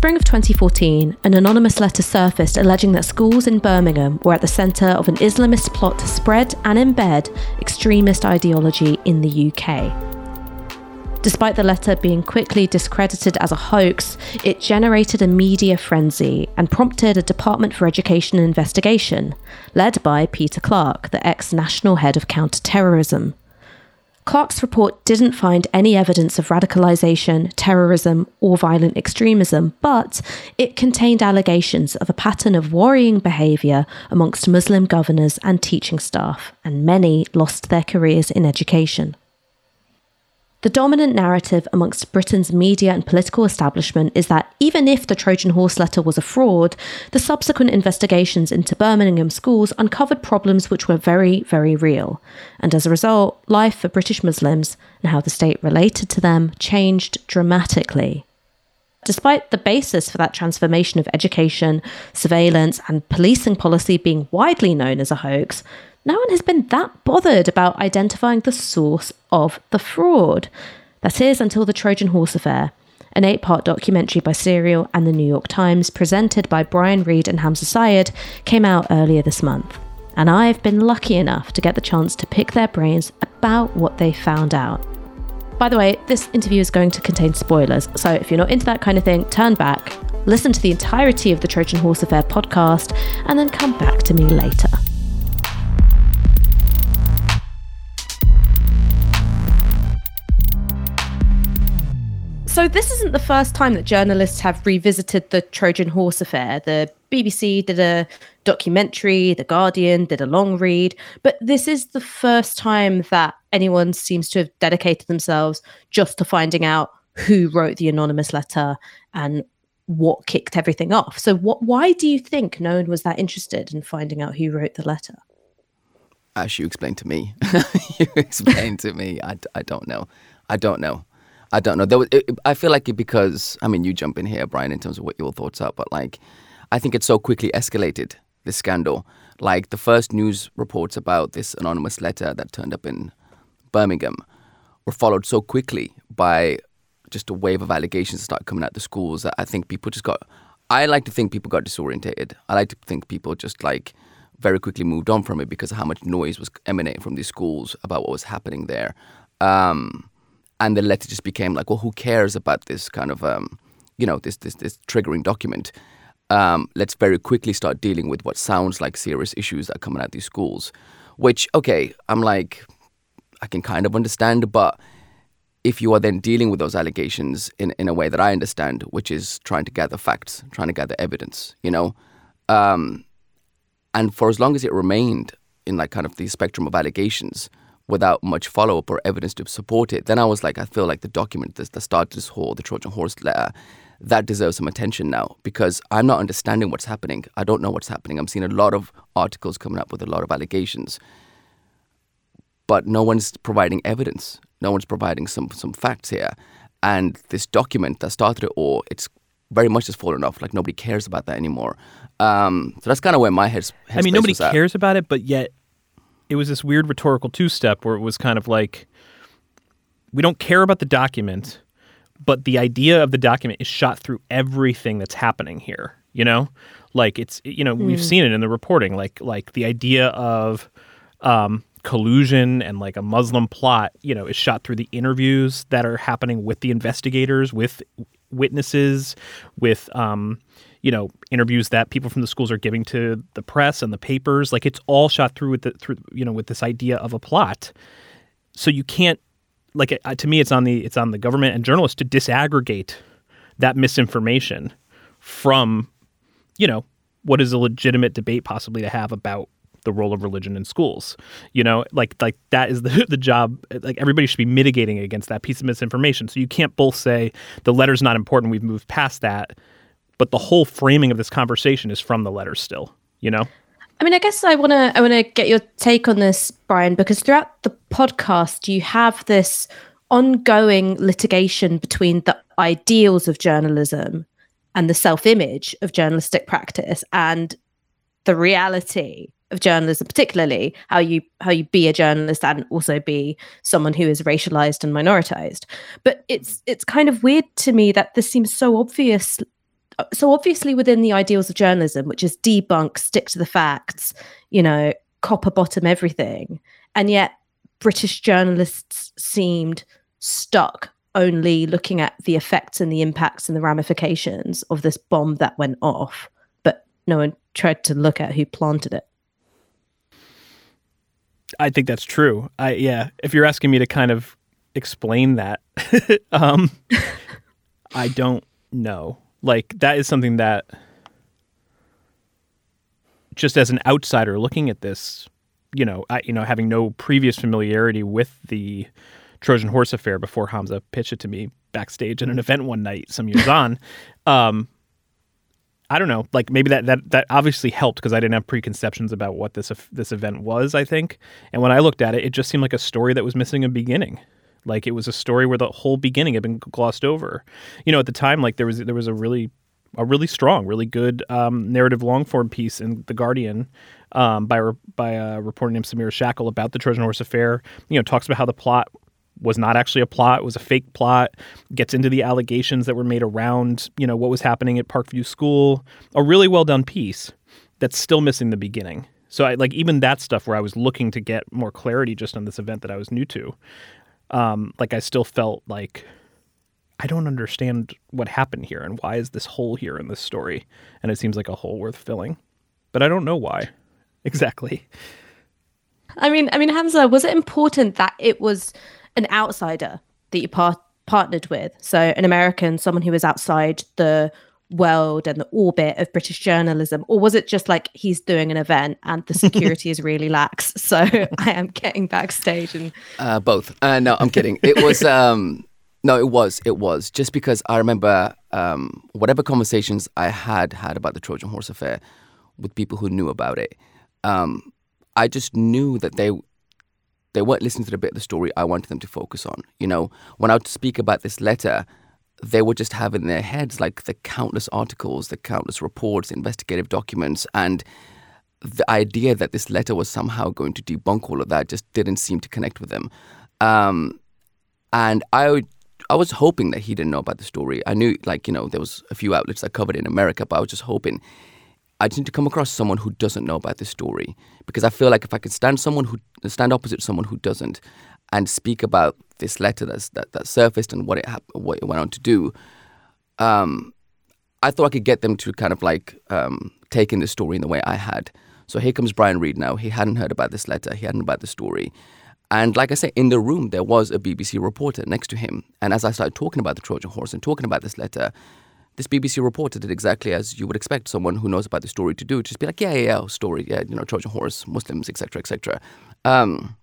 spring of 2014, an anonymous letter surfaced alleging that schools in Birmingham were at the centre of an Islamist plot to spread and embed extremist ideology in the UK. Despite the letter being quickly discredited as a hoax, it generated a media frenzy and prompted a Department for Education investigation, led by Peter Clarke, the ex national head of counter-terrorism. Clarke's report didn't find any evidence of radicalisation, terrorism, or violent extremism, but it contained allegations of a pattern of worrying behaviour amongst Muslim governors and teaching staff, and many lost their careers in education. The dominant narrative amongst Britain's media and political establishment is that even if the Trojan horse letter was a fraud, the subsequent investigations into Birmingham schools uncovered problems which were very, very real. And as a result, life for British Muslims and how the state related to them changed dramatically. Despite the basis for that transformation of education, surveillance, and policing policy being widely known as a hoax, no one has been that bothered about identifying the source of the fraud. That is, until the Trojan Horse Affair, an eight part documentary by Serial and the New York Times, presented by Brian Reed and Hamza Syed, came out earlier this month. And I've been lucky enough to get the chance to pick their brains about what they found out. By the way, this interview is going to contain spoilers, so if you're not into that kind of thing, turn back, listen to the entirety of the Trojan Horse Affair podcast, and then come back to me later. So, this isn't the first time that journalists have revisited the Trojan Horse affair. The BBC did a documentary, The Guardian did a long read, but this is the first time that anyone seems to have dedicated themselves just to finding out who wrote the anonymous letter and what kicked everything off. So, what? Why do you think no one was that interested in finding out who wrote the letter? As you explained to me, you explained to me. I, I don't know. I don't know. I don't know. There was, it, I feel like it because I mean, you jump in here, Brian, in terms of what your thoughts are, but like, I think it so quickly escalated this scandal. Like the first news reports about this anonymous letter that turned up in Birmingham were followed so quickly by just a wave of allegations that started coming out the schools that I think people just got. I like to think people got disorientated. I like to think people just like very quickly moved on from it because of how much noise was emanating from these schools about what was happening there. Um, and the letter just became like, well, who cares about this kind of, um, you know, this this this triggering document? Um, let's very quickly start dealing with what sounds like serious issues that are coming out these schools. Which, okay, I'm like, I can kind of understand, but if you are then dealing with those allegations in, in a way that I understand, which is trying to gather facts, trying to gather evidence, you know, um, and for as long as it remained in like kind of the spectrum of allegations, without much follow up or evidence to support it, then I was like, I feel like the document that, that started this whole, the Trojan horse letter, that deserves some attention now because I'm not understanding what's happening. I don't know what's happening. I'm seeing a lot of articles coming up with a lot of allegations, but no one's providing evidence. No one's providing some some facts here. And this document that started it all, it's very much just fallen off. Like nobody cares about that anymore. Um, so that's kind of where my head's. I mean, nobody cares about it, but yet it was this weird rhetorical two step where it was kind of like we don't care about the document, but the idea of the document is shot through everything that's happening here. You know, like it's you know mm. we've hmm. seen it in the reporting, like like the idea of um, collusion and like a Muslim plot, you know, is shot through the interviews that are happening with the investigators, with witnesses, with um, you know interviews that people from the schools are giving to the press and the papers like it's all shot through with the through you know with this idea of a plot. So you can't like uh, to me it's on the it's on the government and journalists to disaggregate that misinformation from you know what is a legitimate debate possibly to have about the role of religion in schools. You know like like that is the the job like everybody should be mitigating against that piece of misinformation. So you can't both say the letter's not important we've moved past that but the whole framing of this conversation is from the letter still, you know? I mean, I guess I want to I want to get your take on this, Brian, because throughout the podcast you have this ongoing litigation between the ideals of journalism and the self-image of journalistic practice and the reality of journalism particularly how you how you be a journalist and also be someone who is racialized and minoritized but it's it's kind of weird to me that this seems so obvious so obviously within the ideals of journalism, which is debunk, stick to the facts, you know, copper bottom everything, and yet British journalists seemed stuck only looking at the effects and the impacts and the ramifications of this bomb that went off, but no one tried to look at who planted it. I think that's true. I yeah. If you're asking me to kind of explain that, um, I don't know. Like that is something that, just as an outsider looking at this, you know, I you know having no previous familiarity with the Trojan Horse affair before Hamza pitched it to me backstage at an event one night some years on. Um, I don't know. Like maybe that that that obviously helped because I didn't have preconceptions about what this this event was. I think, and when I looked at it, it just seemed like a story that was missing a beginning. Like it was a story where the whole beginning had been glossed over. You know, at the time, like there was there was a really a really strong, really good um, narrative long form piece in the Guardian um, by by a reporter named Samira Shackle about the Trojan Horse affair. You know, talks about how the plot was not actually a plot, it was a fake plot, gets into the allegations that were made around, you know, what was happening at Parkview School. A really well done piece that's still missing the beginning. So I like even that stuff where I was looking to get more clarity just on this event that I was new to. Um, like I still felt like I don't understand what happened here and why is this hole here in this story? And it seems like a hole worth filling. But I don't know why exactly. I mean, I mean, Hamza, was it important that it was an outsider that you par- partnered with. So an American, someone who was outside the world and the orbit of British journalism, or was it just like he's doing an event and the security is really lax? So I am getting backstage and uh, both. Uh, no, I'm kidding. It was. Um, no, it was. It was just because I remember um, whatever conversations I had had about the Trojan Horse affair with people who knew about it. Um, I just knew that they they weren't listening to the bit of the story I wanted them to focus on. You know, when I would speak about this letter, they would just have in their heads like the countless articles, the countless reports, investigative documents, and the idea that this letter was somehow going to debunk all of that just didn't seem to connect with them. Um, and I, I was hoping that he didn't know about the story. I knew, like you know, there was a few outlets that covered it in America, but I was just hoping I just need to come across someone who doesn't know about this story because I feel like if I could stand someone who stand opposite someone who doesn't and speak about this letter that's, that that surfaced and what it what it went on to do, um, I thought I could get them to kind of like um, take in the story in the way I had. So here comes Brian Reed now. He hadn't heard about this letter. He hadn't about the story. And like I said, in the room there was a BBC reporter next to him. And as I started talking about the Trojan horse and talking about this letter, this BBC reporter did exactly as you would expect someone who knows about the story to do. Just be like, yeah, yeah, yeah, story, yeah, you know, Trojan horse, Muslims, etc., etc. Um,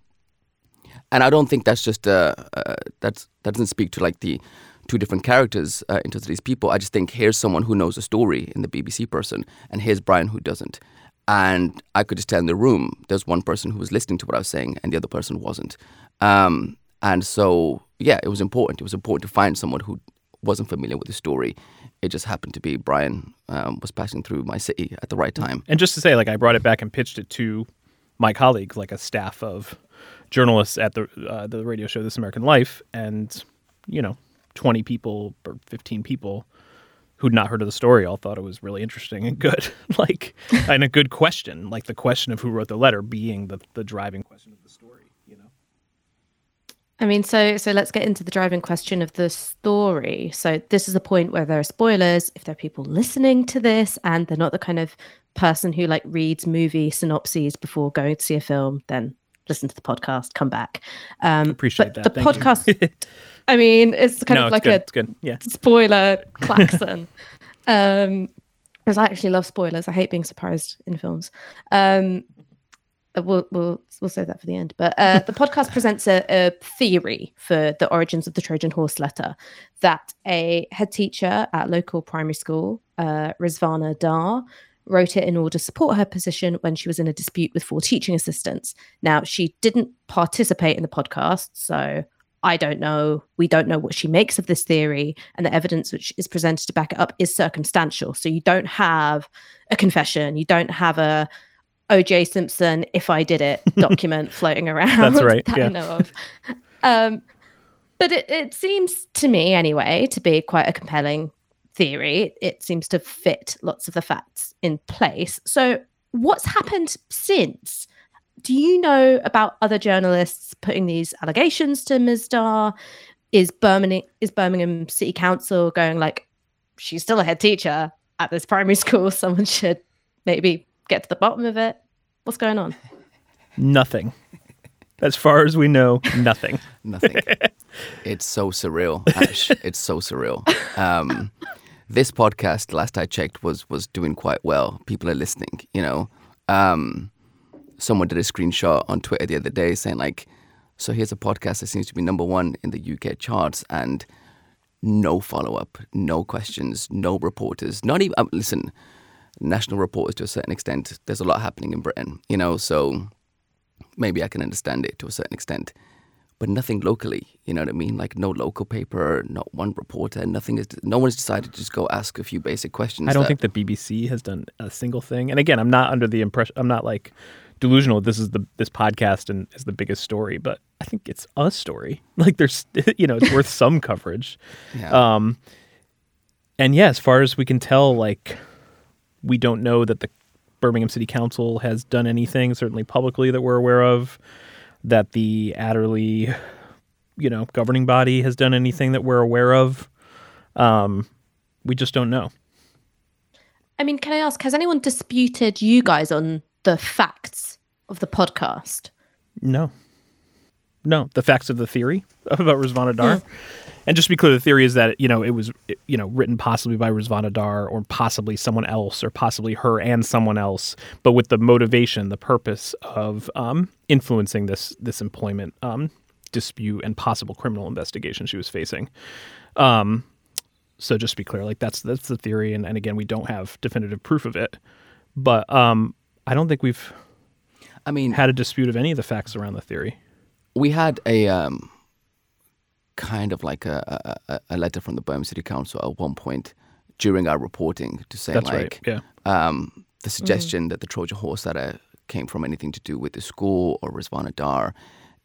and I don't think that's just uh, uh, that doesn't speak to like the two different characters uh, in terms of these people. I just think here's someone who knows a story in the BBC person, and here's Brian who doesn't. And I could just tell in the room there's one person who was listening to what I was saying, and the other person wasn't. Um, and so, yeah, it was important. It was important to find someone who wasn't familiar with the story it just happened to be Brian um, was passing through my city at the right time. And just to say, like I brought it back and pitched it to my colleagues, like a staff of journalists at the uh, the radio show This American Life, and you know, twenty people or fifteen people who'd not heard of the story all thought it was really interesting and good, like and a good question, like the question of who wrote the letter being the the driving question of the story. You know, I mean, so so let's get into the driving question of the story. So this is a point where there are spoilers. If there are people listening to this and they're not the kind of person who like reads movie synopses before going to see a film, then listen to the podcast, come back. Um, Appreciate that. The Thank podcast. I mean, it's kind no, of like a yeah. spoiler klaxon. um, because I actually love spoilers. I hate being surprised in films. Um, we'll we'll we'll save that for the end. But uh, the podcast presents a, a, theory for the origins of the Trojan horse letter that a head teacher at local primary school, uh, Rizvana Dar, wrote it in order to support her position when she was in a dispute with four teaching assistants. Now she didn't participate in the podcast, so I don't know. We don't know what she makes of this theory, and the evidence which is presented to back it up is circumstantial. So you don't have a confession, you don't have a OJ Simpson, if I did it document floating around. That's right. that yeah. I know of. Um, but it, it seems to me, anyway, to be quite a compelling theory. It seems to fit lots of the facts in place. So, what's happened since? Do you know about other journalists putting these allegations to Ms. Dar? Is Birmingham is Birmingham City Council going like, she's still a head teacher at this primary school? Someone should maybe get to the bottom of it. What's going on? Nothing. As far as we know, nothing. Nothing. it's so surreal, Ash. it's so surreal. Um, this podcast, last I checked, was was doing quite well. People are listening. You know, um, someone did a screenshot on Twitter the other day saying like, "So here's a podcast that seems to be number one in the UK charts," and no follow up, no questions, no reporters. Not even um, listen, national reporters to a certain extent. There's a lot happening in Britain. You know, so maybe I can understand it to a certain extent, but nothing locally. You know what I mean? Like no local paper, not one reporter, nothing is. No one's decided to just go ask a few basic questions. I don't that- think the BBC has done a single thing. And again, I'm not under the impression. I'm not like delusional. This is the this podcast and is the biggest story, but I think it's a story. Like there's, you know, it's worth some coverage. Yeah. Um, and yeah, as far as we can tell, like we don't know that the Birmingham City Council has done anything, certainly publicly, that we're aware of. That the Adderley, you know, governing body has done anything that we're aware of. Um, we just don't know. I mean, can I ask, has anyone disputed you guys on the facts of the podcast? No. No, the facts of the theory about Rizvana Dar. And just to be clear, the theory is that, you know, it was, you know, written possibly by Rizvana Dar or possibly someone else or possibly her and someone else, but with the motivation, the purpose of um, influencing this this employment um, dispute and possible criminal investigation she was facing. Um, so just to be clear, like that's that's the theory, and, and again, we don't have definitive proof of it, but um, I don't think we've I mean, had a dispute of any of the facts around the theory. We had a um, kind of like a, a, a- a letter from the Birmingham City Council at one point during our reporting to say That's like right. Yeah. um, the suggestion that the Trojan horse letter came from anything to do with the school or Rizvana Dar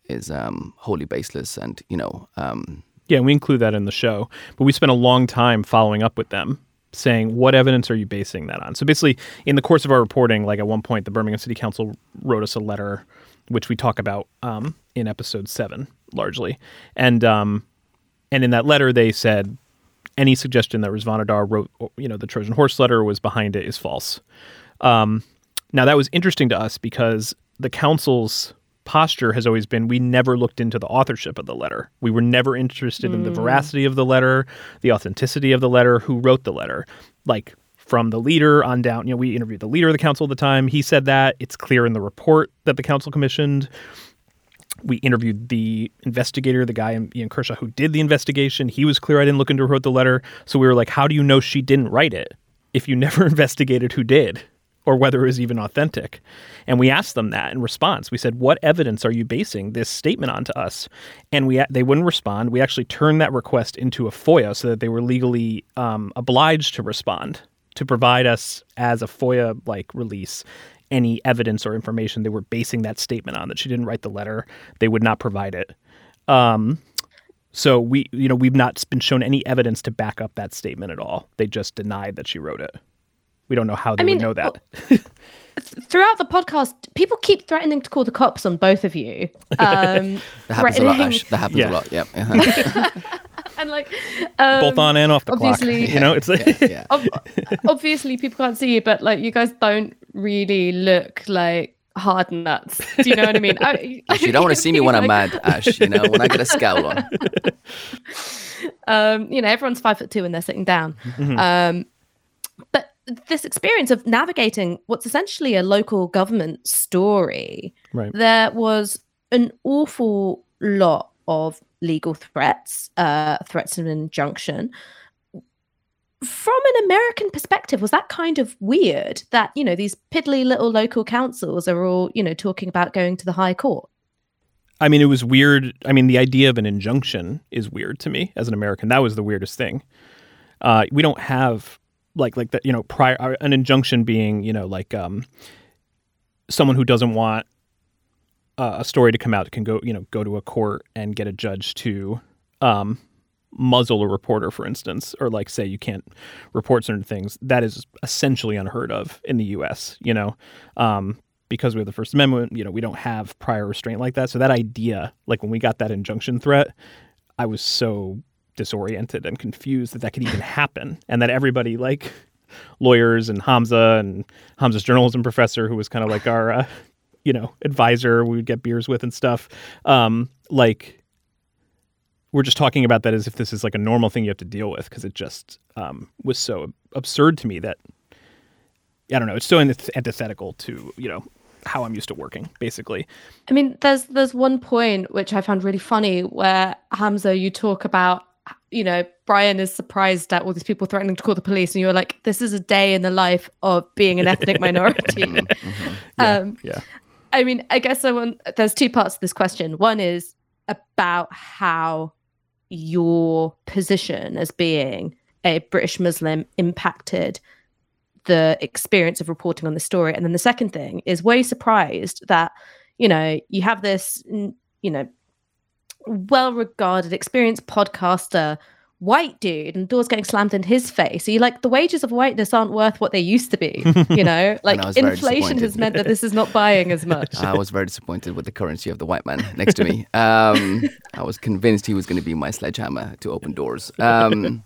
is um, wholly baseless and you know um, Yeah, we include that in the show. But we spent a long time following up with them saying, what evidence are you basing that on? So basically, in the course of our reporting, like at one point, the Birmingham City Council wrote us a letter, which we talk about um, in episode seven largely. And, um, and in that letter, they said, any suggestion that Rizvana Dar wrote, you know, the Trojan horse letter was behind it is false. Um, now that was interesting to us because the council's posture has always been we never looked into the authorship of the letter. We were never interested in the veracity of the letter, the authenticity of the letter, who wrote the letter. Like from the leader on down, you know, we interviewed the leader of the council at the time. He said that. It's clear in the report that the council commissioned. We interviewed the investigator, the guy Ian Kershaw who did the investigation. He was clear I didn't look into who wrote the letter. So we were like, how do you know she didn't write it if you never investigated who did? or whether it was even authentic. And we asked them that in response. We said, "What evidence are you basing this statement on to us?" And we they wouldn't respond. We actually turned that request into a FOIA so that they were legally um, obliged to respond to provide us as a FOIA like release any evidence or information they were basing that statement on that she didn't write the letter. They would not provide it. Um, so we, you know, we've not been shown any evidence to back up that statement at all. They just denied that she wrote it. We don't know how they mean, would know that. Throughout the podcast, people keep threatening to call the cops on both of you. Um, that happens a lot. threatening- Ash. That happens Yeah. a lot. Yeah. And like um, Both on and off the clock. obviously- You know, it's like, yeah. ob- obviously people can't see you, but like you guys don't really look like hard nuts. Do you know what I mean? I, Ash, you don't want to see me when I'm mad, Ash. You know, when I get a scowl on. um, you know, everyone's five foot two when they're sitting down. Um, but this experience of navigating what's essentially a local government story, Right. there was an awful lot of legal threats, uh, threats of injunction. From an American perspective, was that kind of weird that, you know, these piddly little local councils are all, you know, talking about going to the high court? I mean, it was weird. I mean, the idea of an injunction is weird to me as an American. That was the weirdest thing. Uh, we don't have like like that. You know, prior uh, an injunction being you know like um, someone who doesn't want uh, a story to come out can go you know go to a court and get a judge to um, muzzle a reporter, for instance, or like say you can't report certain things, that is essentially unheard of in the U.S. You know, um, because we have the First Amendment, you know, we don't have prior restraint like that. So that idea, like when we got that injunction threat, I was so disoriented and confused that that could even happen, and that everybody like lawyers and Hamza and Hamza's journalism professor, who was kind of like our, uh, you know, advisor, we would get beers with and stuff. Um, like we're just talking about that as if this is like a normal thing you have to deal with because it just um, was so absurd to me that I don't know. It's so antithetical to you know how I'm used to working, basically. I mean, there's there's one point which I found really funny where Hamza, you talk about, you know, Brian is surprised at all these people threatening to call the police, and you're like, this is a day in the life of being an ethnic minority. mm-hmm. yeah, um, yeah. I mean, I guess I want. There's two parts to this question. One is about how your position as being a British Muslim impacted the experience of reporting on the story. And then the second thing is, were you surprised that, you know, you have this, you know, well regarded, experienced podcaster, white dude, and doors getting slammed in his face? Are you like, the wages of whiteness aren't worth what they used to be? You know, like inflation has meant that this is not buying as much. I was very disappointed with the currency of the white man next to me. Um, I was convinced he was going to be my sledgehammer to open doors. Um,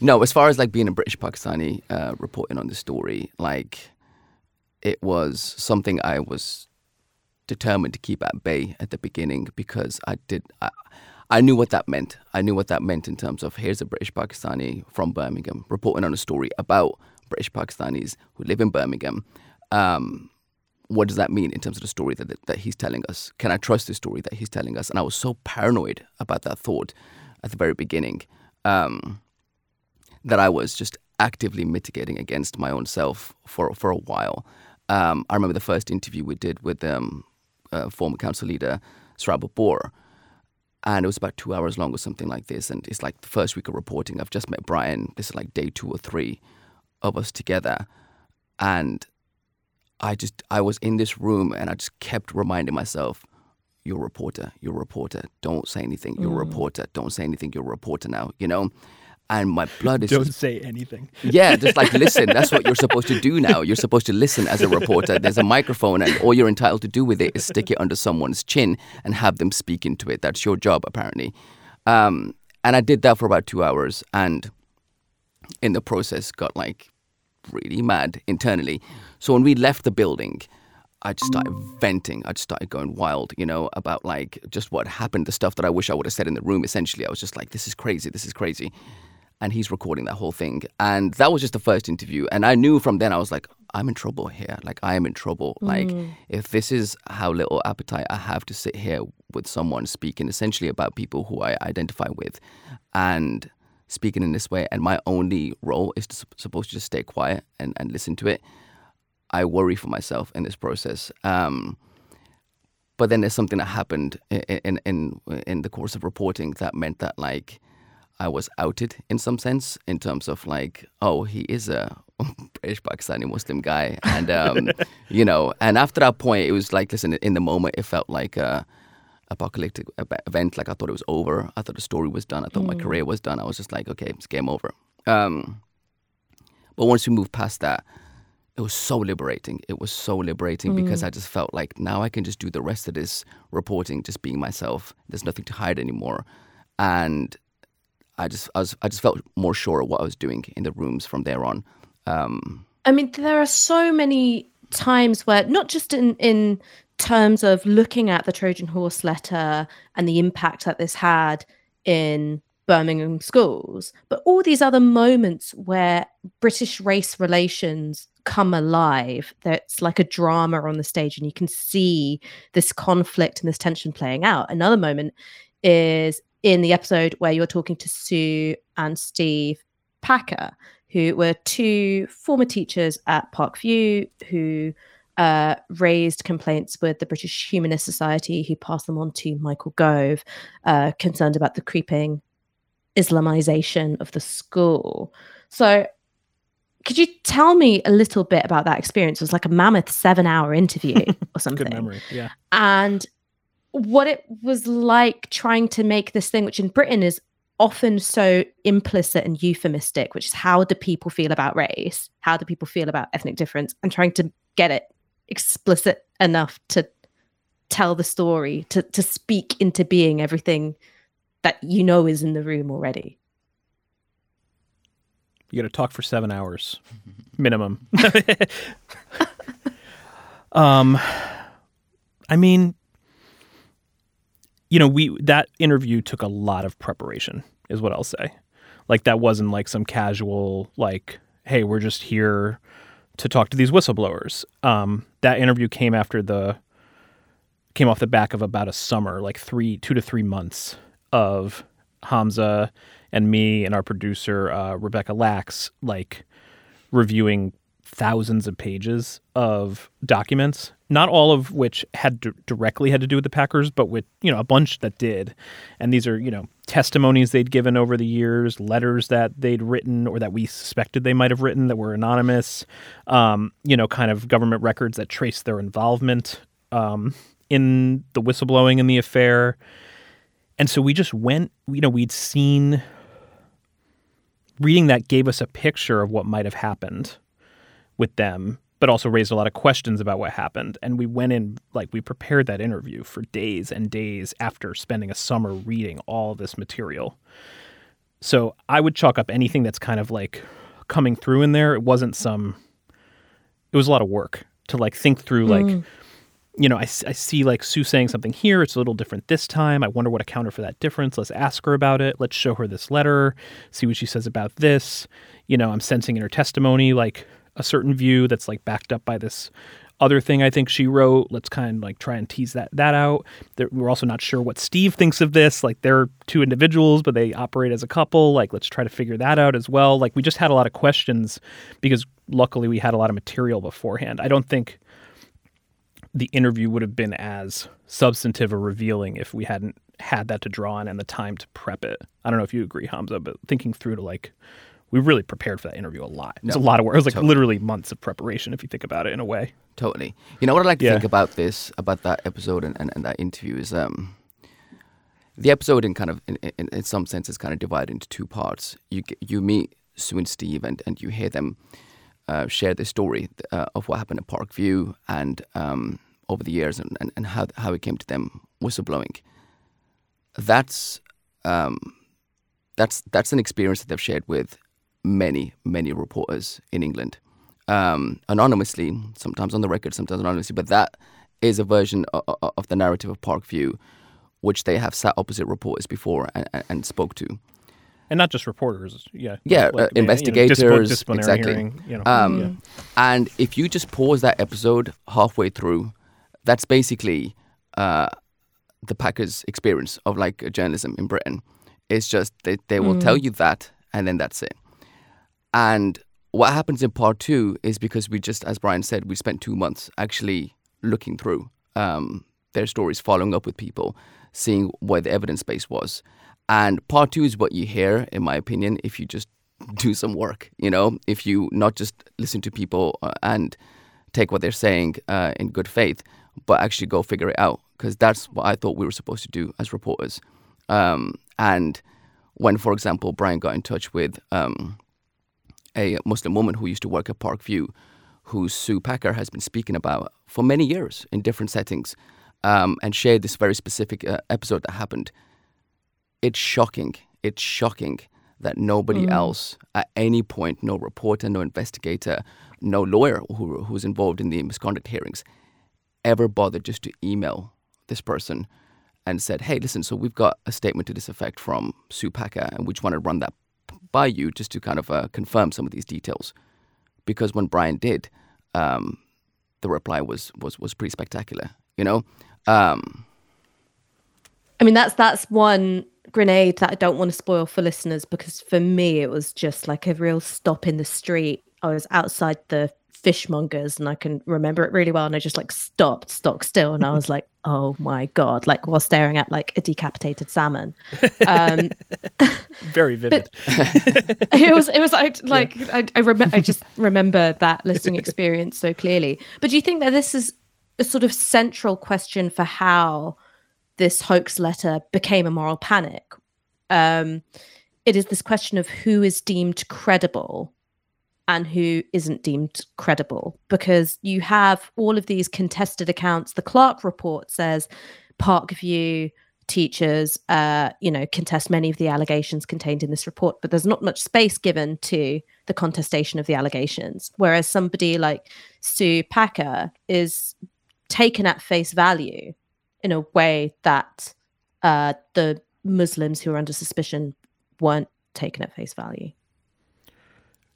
no, as far as like being a British Pakistani uh, reporting on the story, like it was something I was determined to keep at bay at the beginning because I did. I, I knew what that meant. I knew what that meant in terms of here's a British Pakistani from Birmingham reporting on a story about British Pakistanis who live in Birmingham. Um, what does that mean in terms of the story that, that he's telling us? Can I trust the story that he's telling us? And I was so paranoid about that thought at the very beginning. Um, that I was just actively mitigating against my own self for for a while. Um, I remember the first interview we did with um, uh, former council leader Sir Albert Bore, and it was about two hours long or something like this. And it's like the first week of reporting. I've just met Brian. This is like day two or three of us together, and I just I was in this room and I just kept reminding myself, "You're a reporter. You're a reporter. Don't say anything. You're a mm. reporter. Don't say anything. You're a reporter now." You know and my blood is don't just, say anything. Yeah just like listen that's what you're supposed to do now. You're supposed to listen as a reporter. There's a microphone and all you're entitled to do with it is stick it under someone's chin and have them speak into it. That's your job apparently. Um, and i did that for about two hours and in the process got like really mad internally. So when we left the building I just started venting. I just started going wild, you know, about like just what happened, the stuff that I wish I would have said in the room. Essentially, I was just like, this is crazy. This is crazy and he's recording that whole thing. And that was just the first interview. And I knew from then I was like, I'm in trouble here. Like I am in trouble. Mm. Like if this is how little appetite I have to sit here with someone speaking essentially about people who I identify with and speaking in this way and my only role is to, supposed to just stay quiet and, and listen to it. I worry for myself in this process. Um, but then there's something that happened in, in in in the course of reporting that meant that like I was outed in some sense in terms of like, oh, he is a British Pakistani Muslim guy, and um, you know, and after that point, it was like, listen, in the moment, it felt like a apocalyptic event. Like I thought it was over. I thought the story was done. I thought mm. my career was done. I was just like, okay, it's game over. Um, but once we moved past that, it was so liberating. It was so liberating mm. because I just felt like now I can just do the rest of this reporting, just being myself. There's nothing to hide anymore, and I just I, was, I just felt more sure of what I was doing in the rooms from there on. Um, I mean, there are so many times where not just in in terms of looking at the Trojan horse letter and the impact that this had in Birmingham schools, but all these other moments where British race relations come alive. That's like a drama on the stage, and you can see this conflict and this tension playing out. Another moment is in the episode where you're talking to Sue and Steve Packer, who were two former teachers at Parkview who uh, raised complaints with the British Humanist Society, who passed them on to Michael Gove, uh, concerned about the creeping Islamization of the school. So, could you tell me a little bit about that experience? It was like a mammoth seven hour interview or something. Good memory, yeah. And what it was like trying to make this thing, which in Britain is often so implicit and euphemistic, which is how do people feel about race? How do people feel about ethnic difference? And trying to get it explicit enough to tell the story, to to speak into being everything that you know is in the room already. You got to talk for seven hours, minimum. um, I mean, you know, we that interview took a lot of preparation, is what I'll say. Like that wasn't like some casual like, hey, we're just here to talk to these whistleblowers. Um, that interview came after the came off the back of about a summer, like three, two to three months of Hamza and me and our producer uh, Rebecca Lax like reviewing thousands of pages of documents, not all of which had d- directly had to do with the Packers, but with you know a bunch that did. And these are you know testimonies they'd given over the years, letters that they'd written or that we suspected they might have written that were anonymous. Um, you know, kind of government records that trace their involvement um, in the whistleblowing in the affair. And so we just went, you know, we'd seen reading that gave us a picture of what might have happened with them, but also raised a lot of questions about what happened. And we went in, like, we prepared that interview for days and days after spending a summer reading all this material. So I would chalk up anything that's kind of like coming through in there. It wasn't some, it was a lot of work to like think through, like, Mm. you know, I, I see like Sue saying something here. It's a little different this time. I wonder what accounted for that difference. Let's ask her about it. Let's show her this letter, see what she says about this. You know, I'm sensing in her testimony like a certain view that's like backed up by this other thing I think she wrote. Let's kind of like try and tease that that out. We're also not sure what Steve thinks of this. Like they're two individuals, but they operate as a couple. Like let's try to figure that out as well. Like we just had a lot of questions because luckily we had a lot of material beforehand. I don't think the interview would have been as substantive or revealing if we hadn't had that to draw on and the time to prep it. I don't know if you agree, Hamza, but thinking through to like we really prepared for that interview a lot. It was No, a lot of work. It was like totally. literally months of preparation if you think about it in a way. Totally. You know what I like to Yeah. think about this, about that episode and, and, and that interview is um, the episode in kind of in, in, in some sense is kind of divided into two parts. You you meet Sue and Steve and, and you hear them uh, share the story uh, of what happened at Parkview and um, over the years and, and, and how how it came to them whistleblowing. That's um, that's that's an experience that they've shared with many many reporters in England um, anonymously, sometimes on the record, sometimes anonymously. But that is a version of, of the narrative of Parkview, which they have sat opposite reporters before and, and, and spoke to. And not just reporters. Yeah. Yeah, uh, you know, discipl- investigators, disciplinary exactly. hearing, you know. Um, yeah. And if you just pause that episode halfway through, that's basically uh, the Packers' experience of like journalism in Britain. It's just they, they will tell you that, and then that's it. And what happens in part two is because we just, as Brian said, we spent two months actually looking through um, their stories, following up with people, seeing what the evidence base was. And part two is what you hear, in my opinion, if you just do some work. You know, if you not just listen to people uh, and take what they're saying uh, in good faith, but actually go figure it out. Because that's what I thought we were supposed to do as reporters. Um, and when, for example, Brian got in touch with um, a Muslim woman who used to work at Parkview, who Sue Packer has been speaking about for many years in different settings, um, and shared this very specific uh, episode that happened. It's shocking. It's shocking that nobody else at any point, no reporter, no investigator, no lawyer who, who's involved in the misconduct hearings, ever bothered just to email this person and said, hey, listen, so we've got a statement to this effect from Sue Packer, and we just want to run that by you just to kind of uh, confirm some of these details. Because when Brian did, um, the reply was, was, was pretty spectacular, you know? Um, I mean, that's that's one grenade that I don't want to spoil for listeners because for me it was just like a real stop in the street. I was outside the fishmongers and I can remember it really well. And I just like stopped, stock still, and I was like, "Oh my god!" Like while staring at like a decapitated salmon. Um, Very vivid. it was it was like like I, I remember I just remember that listening experience so clearly. But do you think that this is a sort of central question for how this hoax letter became a moral panic? um, it is this question of who is deemed credible and who isn't deemed credible because you have all of these contested accounts. The Clarke report says Parkview teachers, uh, you know, contest many of the allegations contained in this report, but there's not much space given to the contestation of the allegations. Whereas somebody like Sue Packer is taken at face value in a way that uh, the Muslims who are under suspicion weren't taken at face value.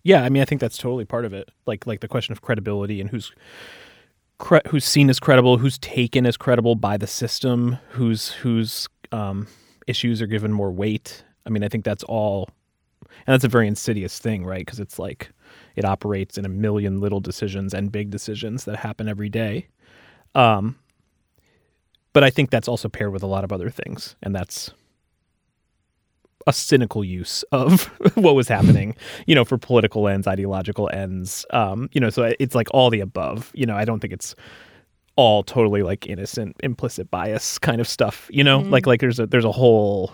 Yeah, I mean, I think that's totally part of it. Like, like the question of credibility and who's cre- who's seen as credible, who's taken as credible by the system, whose whose um, issues are given more weight. I mean, I think that's all, and that's a very insidious thing, right? Because it's like it operates in a million little decisions and big decisions that happen every day. Um, but I think that's also paired with a lot of other things, and that's a cynical use of what was happening, you know, for political ends, ideological ends. Um, you know, so it's like all the above. You know, I don't think it's all totally like innocent, implicit bias kind of stuff. You know, mm. like like there's a there's a whole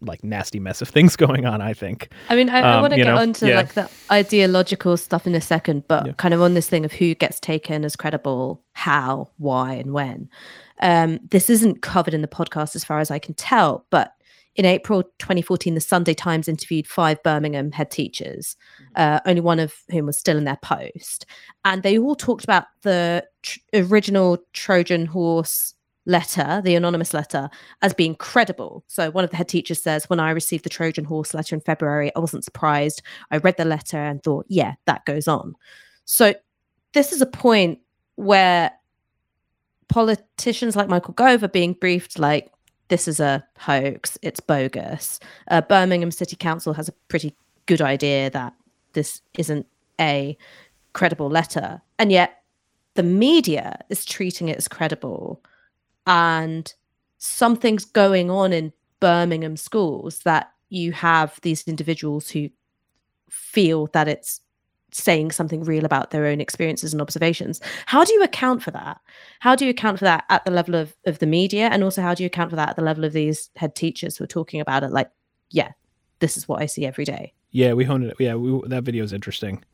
like nasty mess of things going on. I think. I mean, I, um, I want to get know? onto yeah. like the ideological stuff in a second, but yeah. kind of on this thing of who gets taken as credible, how, why, and when. Um, this isn't covered in the podcast as far as I can tell, but in April 2014, the Sunday Times interviewed five Birmingham head teachers, uh, only one of whom was still in their post. And they all talked about the tr- original Trojan horse letter, the anonymous letter, as being credible. So one of the head teachers says, When I received the Trojan horse letter in February, I wasn't surprised. I read the letter and thought, yeah, that goes on. So this is a point where politicians like Michael Gove are being briefed like, this is a hoax, it's bogus. Uh, Birmingham City Council has a pretty good idea that this isn't a credible letter. And yet the media is treating it as credible. And something's going on in Birmingham schools that you have these individuals who feel that it's saying something real about their own experiences and observations. How do you account for that? How do you account for that at the level of, of the media? And also, how do you account for that at the level of these head teachers who are talking about it like, yeah, this is what I see every day? Yeah, we honed it. Yeah, we, that video is interesting.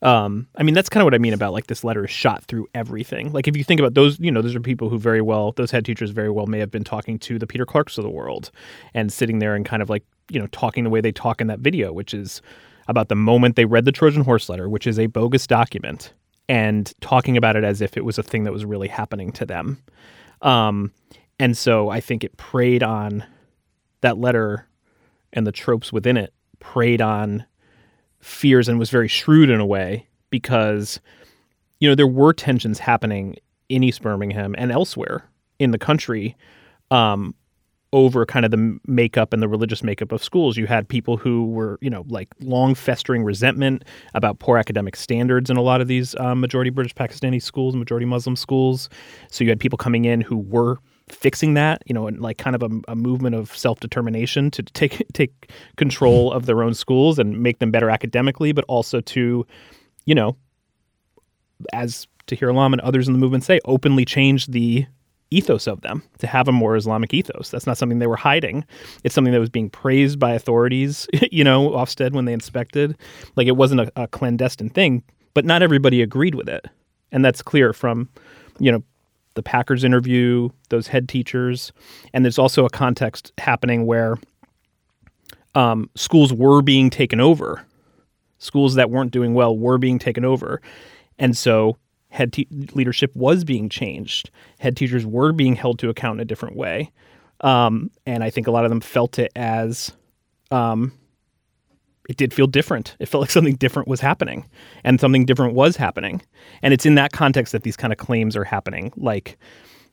Um, I mean, that's kind of what I mean about like this letter is shot through everything. Like if you think about those, you know, those are people who very well, those head teachers very well may have been talking to the Peter Clarkes of the world and sitting there and kind of like, you know, talking the way they talk in that video, which is, about the moment they read the Trojan horse letter, which is a bogus document, and talking about it as if it was a thing that was really happening to them. Um, and so I think it preyed on that letter and the tropes within it, preyed on fears and was very shrewd in a way because, you know, there were tensions happening in East Birmingham and elsewhere in the country um, over kind of the makeup and the religious makeup of schools. You had people who were, you know, like long festering resentment about poor academic standards in a lot of these um, majority British Pakistani schools, majority Muslim schools. So you had people coming in who were fixing that, you know, and like kind of a, a movement of self determination to take take control of their own schools and make them better academically, but also to, you know, as Tahir Alam and others in the movement say, openly change the ethos of them to have a more Islamic ethos. That's not something they were hiding. It's something that was being praised by authorities, you know, Ofsted when they inspected. Like it wasn't a, a clandestine thing, but not everybody agreed with it. And that's clear from, you know, the Packers interview, those head teachers. And there's also a context happening where um, schools were being taken over. Schools that weren't doing well were being taken over. And so head te- leadership was being changed. Head teachers were being held to account in a different way. Um, and I think a lot of them felt it as um, it did feel different. It felt like something different was happening, and something different was happening. And it's in that context that these kind of claims are happening, like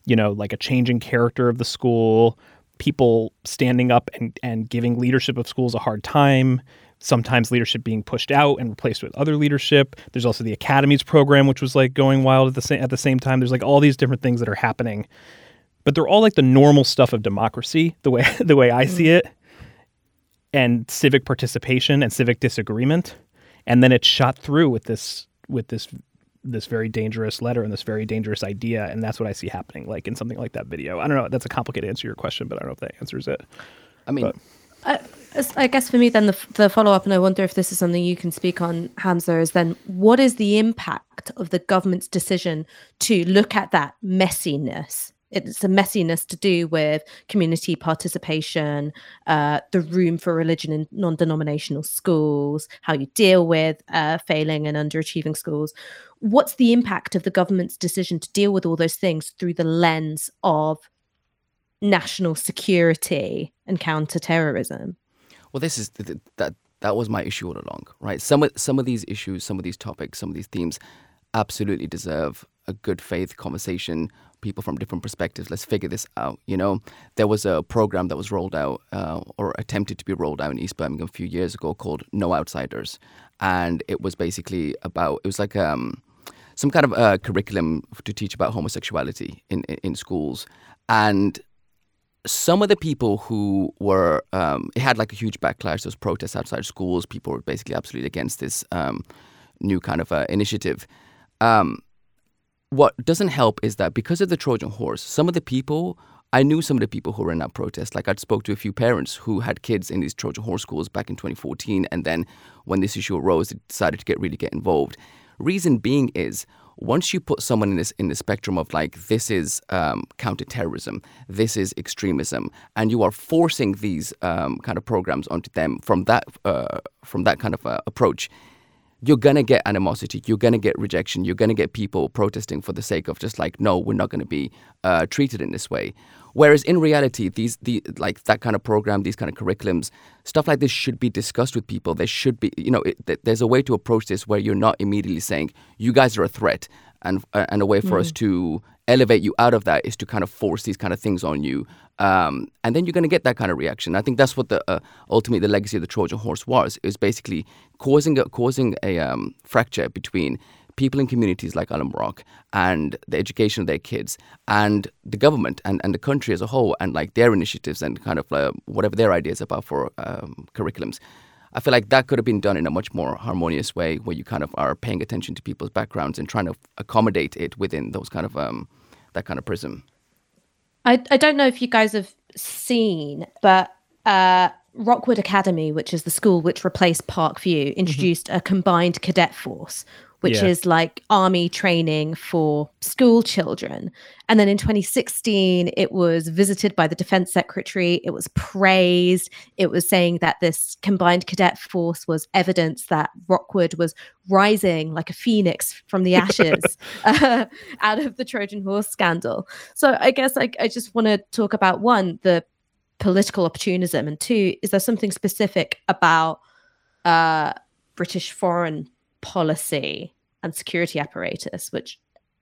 you know, like a changing character of the school, people standing up and and giving leadership of schools a hard time, sometimes leadership being pushed out and replaced with other leadership. There's also the academies program, which was like going wild at the same at the same time. There's like all these different things that are happening, but they're all like the normal stuff of democracy, the way the way I see mm. it, and civic participation and civic disagreement, and then it's shot through with this with this this very dangerous letter and this very dangerous idea, and that's what I see happening, like in something like that video. I don't know. That's a complicated answer to your question, but I don't know if that answers it. I mean. But, I, I guess for me, then the, the follow up, and I wonder if this is something you can speak on, Hamza, is then what is the impact of the government's decision to look at that messiness? It's a messiness to do with community participation, uh, the room for religion in non denominational schools, how you deal with uh, failing and underachieving schools. What's the impact of the government's decision to deal with all those things through the lens of national security and counterterrorism? Well, this is that that was my issue all along, right? Some of some of these issues, some of these topics, some of these themes, absolutely deserve a good faith conversation. People from different perspectives. Let's figure this out. You know, there was a program that was rolled out uh, or attempted to be rolled out in East Birmingham a few years ago called No Outsiders, and it was basically about it was like um, some kind of uh, curriculum to teach about homosexuality in, in schools, and some of the people who were um, it had like a huge backlash. Was protests outside schools. People were basically absolutely against this um, new kind of uh, initiative. Um, what doesn't help is that because of the Trojan horse, some of the people I knew some of the people who were in that protest. Like I'd spoke to a few parents who had kids in these Trojan horse schools back in 2014, and then when this issue arose, they decided to get really get involved. Reason being is once you put someone in this in the spectrum of like this is um, counterterrorism, this is extremism, and you are forcing these um, kind of programs onto them from that uh, from that kind of uh, approach, you're gonna get animosity, you're gonna get rejection, you're gonna get people protesting for the sake of just like no, we're not gonna be uh, treated in this way. Whereas in reality, these the like that kind of program, these kind of curriculums, stuff like this should be discussed with people. There should be, you know, it, there's a way to approach this where you're not immediately saying you guys are a threat, and uh, and a way for mm. us to elevate you out of that is to kind of force these kind of things on you, um, and then you're going to get that kind of reaction. I think that's what the uh, ultimately the legacy of the Trojan horse was. Is basically causing a, causing a um, fracture between people in communities like Alum Rock and the education of their kids and the government and, and the country as a whole and like their initiatives and kind of uh, whatever their ideas about for um, curriculums. I feel like that could have been done in a much more harmonious way where you kind of are paying attention to people's backgrounds and trying to accommodate it within those kind of um, that kind of prism. I, I don't know if you guys have seen, but uh, Rockwood Academy, which is the school which replaced Parkview, mm-hmm. introduced mm-hmm. a combined cadet force, which yeah. is like army training for school children. And then in 2016, it was visited by the defense secretary. It was praised. It was saying that this combined cadet force was evidence that Rockwood was rising like a phoenix from the ashes uh, out of the Trojan horse scandal. So I guess I, I just want to talk about one, the political opportunism, and two, is there something specific about uh, British foreign policy and security apparatus, which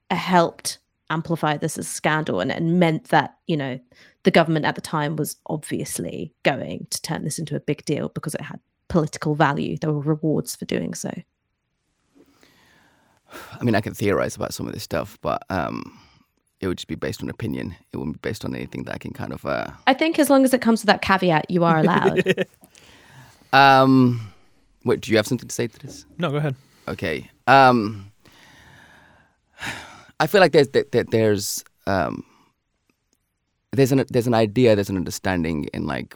helped amplify this as a scandal and, and meant that, you know, the government at the time was obviously going to turn this into a big deal because it had political value. There were rewards for doing so. I mean, I can theorize about some of this stuff, but um, it would just be based on opinion. It wouldn't be based on anything that I can kind of. Uh... I think as long as it comes with that caveat, you are allowed. um, wait, do you have something to say to this? No, go ahead. Okay. Um, I feel like there's there's um, there's an there's an idea, there's an understanding in like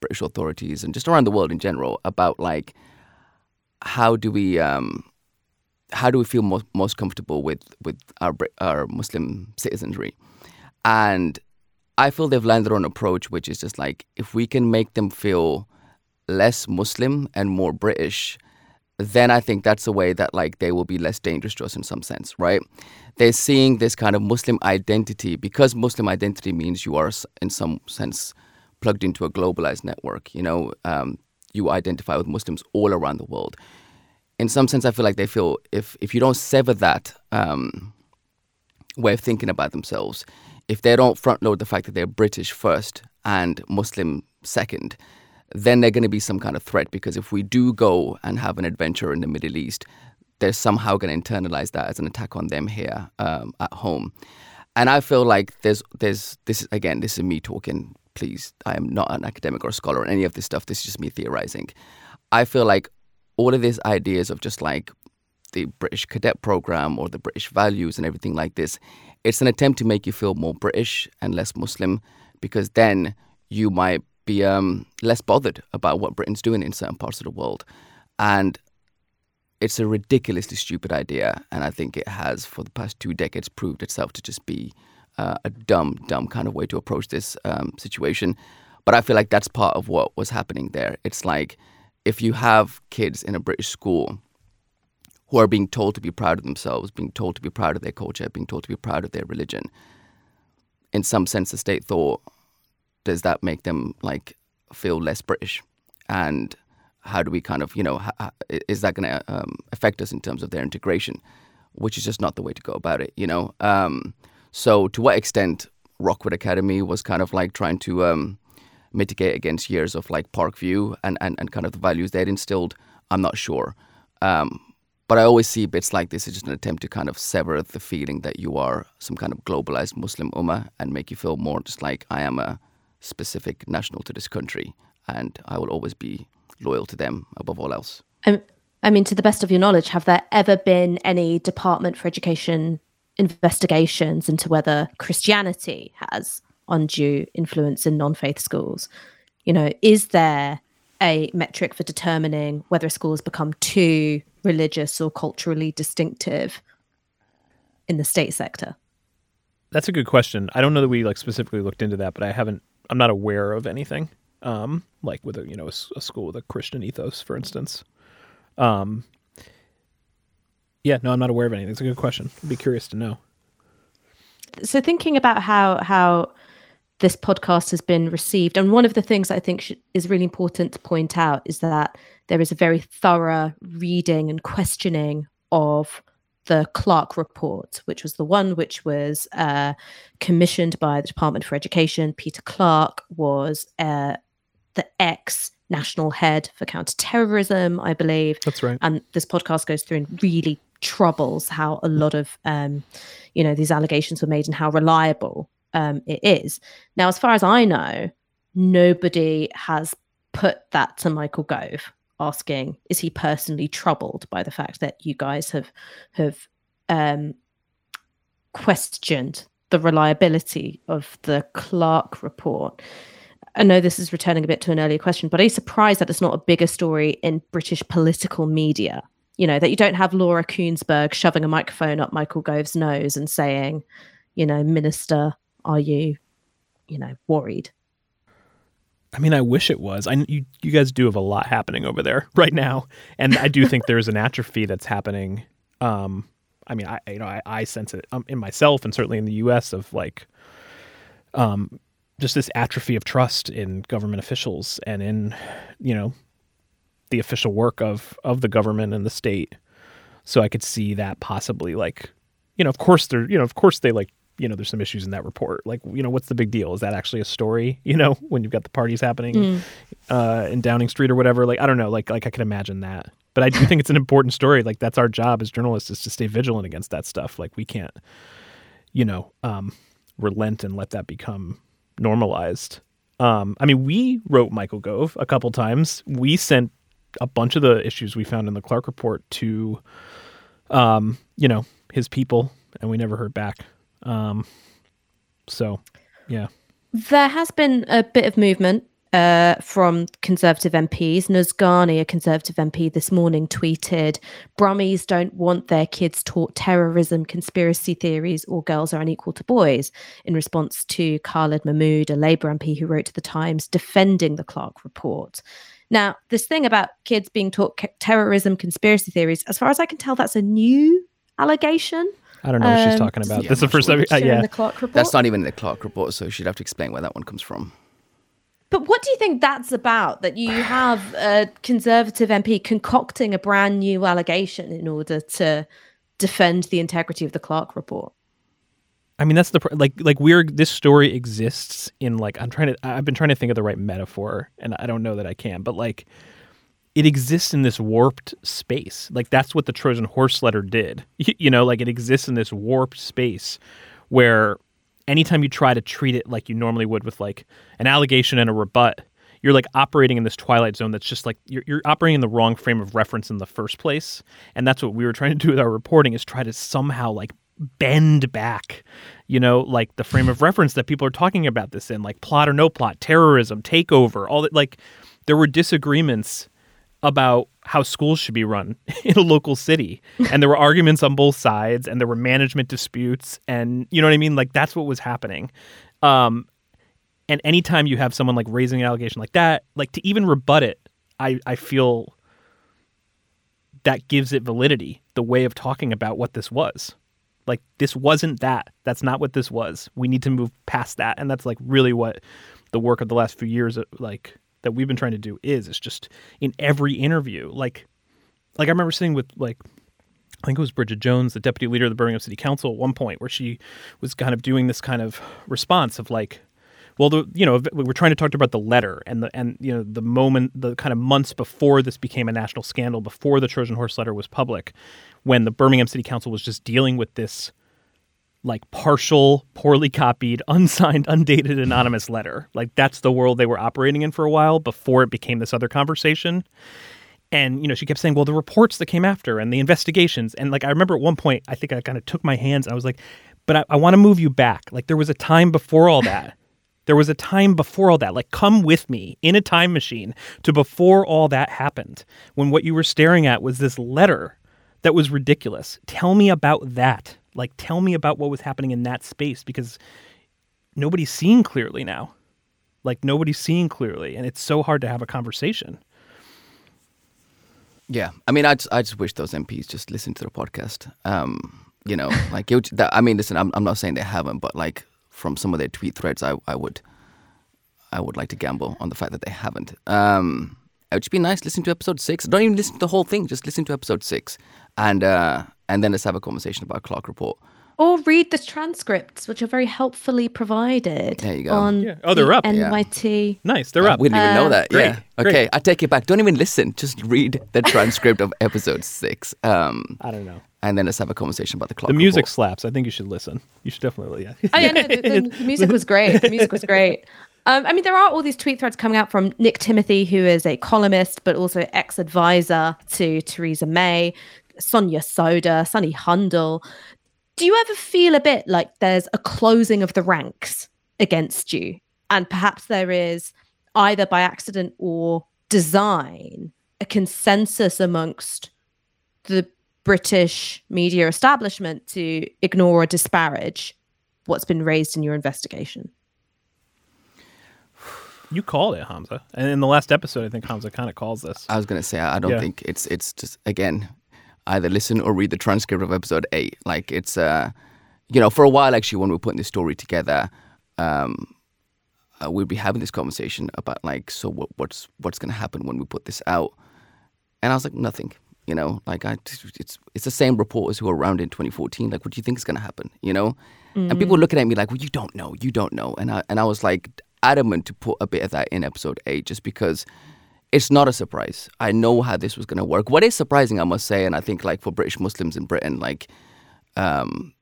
British authorities and just around the world in general about like how do we um, how do we feel most, most comfortable with with our our Muslim citizenry, and I feel they've landed on an approach which is just like if we can make them feel less Muslim and more British, then I think that's a way that like they will be less dangerous to us in some sense, right? They're seeing this kind of Muslim identity because Muslim identity means you are in some sense plugged into a globalized network. You know, um, you identify with Muslims all around the world. In some sense, I feel like they feel if if you don't sever that um, way of thinking about themselves, if they don't front load the fact that they're British first and Muslim second, then they're going to be some kind of threat because if we do go and have an adventure in the Middle East, they're somehow going to internalize that as an attack on them here um, at home. And I feel like there's there's this again. This is me talking. Please, I am not an academic or a scholar on any of this stuff. This is just me theorizing. I feel like all of these ideas of just like the British cadet program or the British values and everything like this, it's an attempt to make you feel more British and less Muslim because then you might be um, less bothered about what Britain's doing in certain parts of the world. And it's a ridiculously stupid idea. And I think it has, for the past two decades, proved itself to just be uh, a dumb, dumb kind of way to approach this um, situation. But I feel like that's part of what was happening there. It's like if you have kids in a British school who are being told to be proud of themselves, being told to be proud of their culture, being told to be proud of their religion, in some sense, the state thought, does that make them like feel less British? And how do we kind of, you know, is that going to um, affect us in terms of their integration? Which is just not the way to go about it, you know. Um, so, to what extent Rockwood Academy was kind of like trying to um, mitigate against years of like Parkview and, and, and kind of the values they'd instilled, I'm not sure. Um, but I always see bits like this as just an attempt to kind of sever the feeling that you are some kind of globalized Muslim ummah and make you feel more just like I am a specific national to this country and I will always be loyal to them above all else. Um, I mean, to the best of your knowledge, have there ever been any Department for Education investigations into whether Christianity has undue influence in non faith schools? You know, is there a metric for determining whether a school has become too religious or culturally distinctive in the state sector? That's a good question. I don't know that we like specifically looked into that, but I haven't. I'm not aware of anything um, like with a you know a, a, school with a Christian ethos, for instance. Um, yeah, no, I'm not aware of anything. It's a good question. I'd be curious to know. So thinking about how how this podcast has been received, and one of the things I think sh- is really important to point out is that there is a very thorough reading and questioning of the Clarke report, which was the one which was uh, commissioned by the Department for Education. Peter Clarke was uh, the ex national head for counterterrorism, I believe. That's right. And this podcast goes through and really troubles how a lot of um, you know these allegations were made and how reliable um, it is. Now, as far as I know, nobody has put that to Michael Gove asking, is he personally troubled by the fact that you guys have have um, questioned the reliability of the Clarke report? I know this is returning a bit to an earlier question, but are you surprised that it's not a bigger story in British political media? You know, that you don't have Laura Kuenssberg shoving a microphone up Michael Gove's nose and saying, you know, Minister, are you, you know, worried? I mean, I wish it was. I you you guys do have a lot happening over there right now, and I do think there's an atrophy that's happening. Um, I mean, I you know I, I sense it um, in myself and certainly in the U.S. of like, um, just this atrophy of trust in government officials and in you know the official work of of the government and the state. So I could see that possibly like, you know, of course they're you know of course they like you know, there's some issues in that report. Like, you know, what's the big deal? Is that actually a story? You know, when you've got the parties happening mm. uh, in Downing Street or whatever. Like, I don't know. Like, like I can imagine that. But I do think it's an important story. Like, that's our job as journalists is to stay vigilant against that stuff. Like, we can't, you know, um, relent and let that become normalized. Um, I mean, we wrote Michael Gove a couple times. We sent a bunch of the issues we found in the Clarke report to, um, you know, his people, and we never heard back. Um, so, yeah. There has been a bit of movement uh, from Conservative MPs. Nus Ghani, a Conservative MP, this morning tweeted Brummies don't want their kids taught terrorism, conspiracy theories, or girls are unequal to boys, in response to Khalid Mahmood, a Labour MP who wrote to The Times defending the Clarke report. Now, this thing about kids being taught terrorism, conspiracy theories, as far as I can tell, that's a new allegation. I don't know what she's um, talking about. Yeah, this is the first time. Uh, yeah, the Clarke report. that's not even in the Clarke report, so she'd have to explain where that one comes from. But what do you think that's about? That you have a conservative MP concocting a brand new allegation in order to defend the integrity of the Clarke report? I mean, that's the like like we're this story exists in like I'm trying to I've been trying to think of the right metaphor, and I don't know that I can, but like it exists in this warped space. Like that's what the Trojan horse letter did. You know, like it exists in this warped space where anytime you try to treat it like you normally would with like an allegation and a rebut, you're like operating in this twilight zone that's just like you're, you're operating in the wrong frame of reference in the first place. And that's what we were trying to do with our reporting is try to somehow like bend back, you know, like the frame of reference that people are talking about this in, like plot or no plot, terrorism, takeover, all that. Like there were disagreements about how schools should be run in a local city. And there were arguments on both sides and there were management disputes and you know what i mean? Like that's what was happening. Um and anytime you have someone like raising an allegation like that like to even rebut it i i feel that gives it validity the way of talking about what this was. Like this wasn't that. That's not what this was. We need to move past that. And that's like really what the work of the last few years uh, like that we've been trying to do is it's just in every interview like like i remember sitting with like I think it was Brigid Jones, the deputy leader of the Birmingham City Council, at one point, where she was kind of doing this kind of response of like, well, the you know we we're trying to talk about the letter and the and you know the moment, the kind of months before this became a national scandal, before the Trojan Horse letter was public, when the Birmingham City Council was just dealing with this like partial, poorly copied, unsigned, undated, anonymous letter. Like that's the world they were operating in for a while before it became this other conversation. And you know, she kept saying, "Well, the reports that came after and the investigations." And like I remember at one point, I think I kind of took my hands. And I was like, "But I, I want to move you back. Like there was a time before all that." There was a time before all that. Like, come with me in a time machine to before all that happened, when what you were staring at was this letter that was ridiculous. Tell me about that. Like, tell me about what was happening in that space because nobody's seeing clearly now. Like, nobody's seeing clearly, and it's so hard to have a conversation. Yeah, I mean, I just, I just wish those MPs just listen to the podcast. Um, you know, like it, that, I mean, listen, I'm, I'm not saying they haven't, but like from some of their tweet threads, I, I would, I would like to gamble on the fact that they haven't. Um, it would just be nice listen to episode six. Don't even listen to the whole thing. Just listen to episode six, and uh, and then let's have a conversation about Clarke Report. Or read the transcripts, which are very helpfully provided There you go. on Yeah. Oh, they're the up. Yeah. NYT. Nice, they're up. We didn't even know that. great, Yeah. great. Okay, I take it back. Don't even listen. Just read the transcript of episode six. Um, I don't know. and then let's have a conversation about the Clarke The music Report. slaps. I think you should listen. You should definitely. Yeah. Oh yeah, no, the, the, the music was great. The music was great. Um, I mean, there are all these tweet threads coming out from Nick Timothy, who is a columnist but also ex-advisor to Theresa May, Sonia Sodha, Sunny Hundal. Do you ever feel a bit like there's a closing of the ranks against you, and perhaps there is either by accident or design a consensus amongst the British media establishment to ignore or disparage what's been raised in your investigation? You called it, Hamza. And in the last episode, I think Hamza kind of calls this. I was gonna say I I don't Yeah. think it's it's just again either listen or read the transcript of episode eight. Like it's uh you know for a while actually when we were putting this story together, um, uh, we'd be having this conversation about like so what, what's what's gonna happen when we put this out, and I was like nothing. You know, like I it's it's the same reporters who were around in 2014. Like, what do you think is gonna happen? You know, and people were looking at me like, well, you don't know, you don't know, and I and I was like adamant to put a bit of that in episode eight just because it's not a surprise. I know how this was going to work. What is surprising, I must say, and I think like for British Muslims in Britain, like um,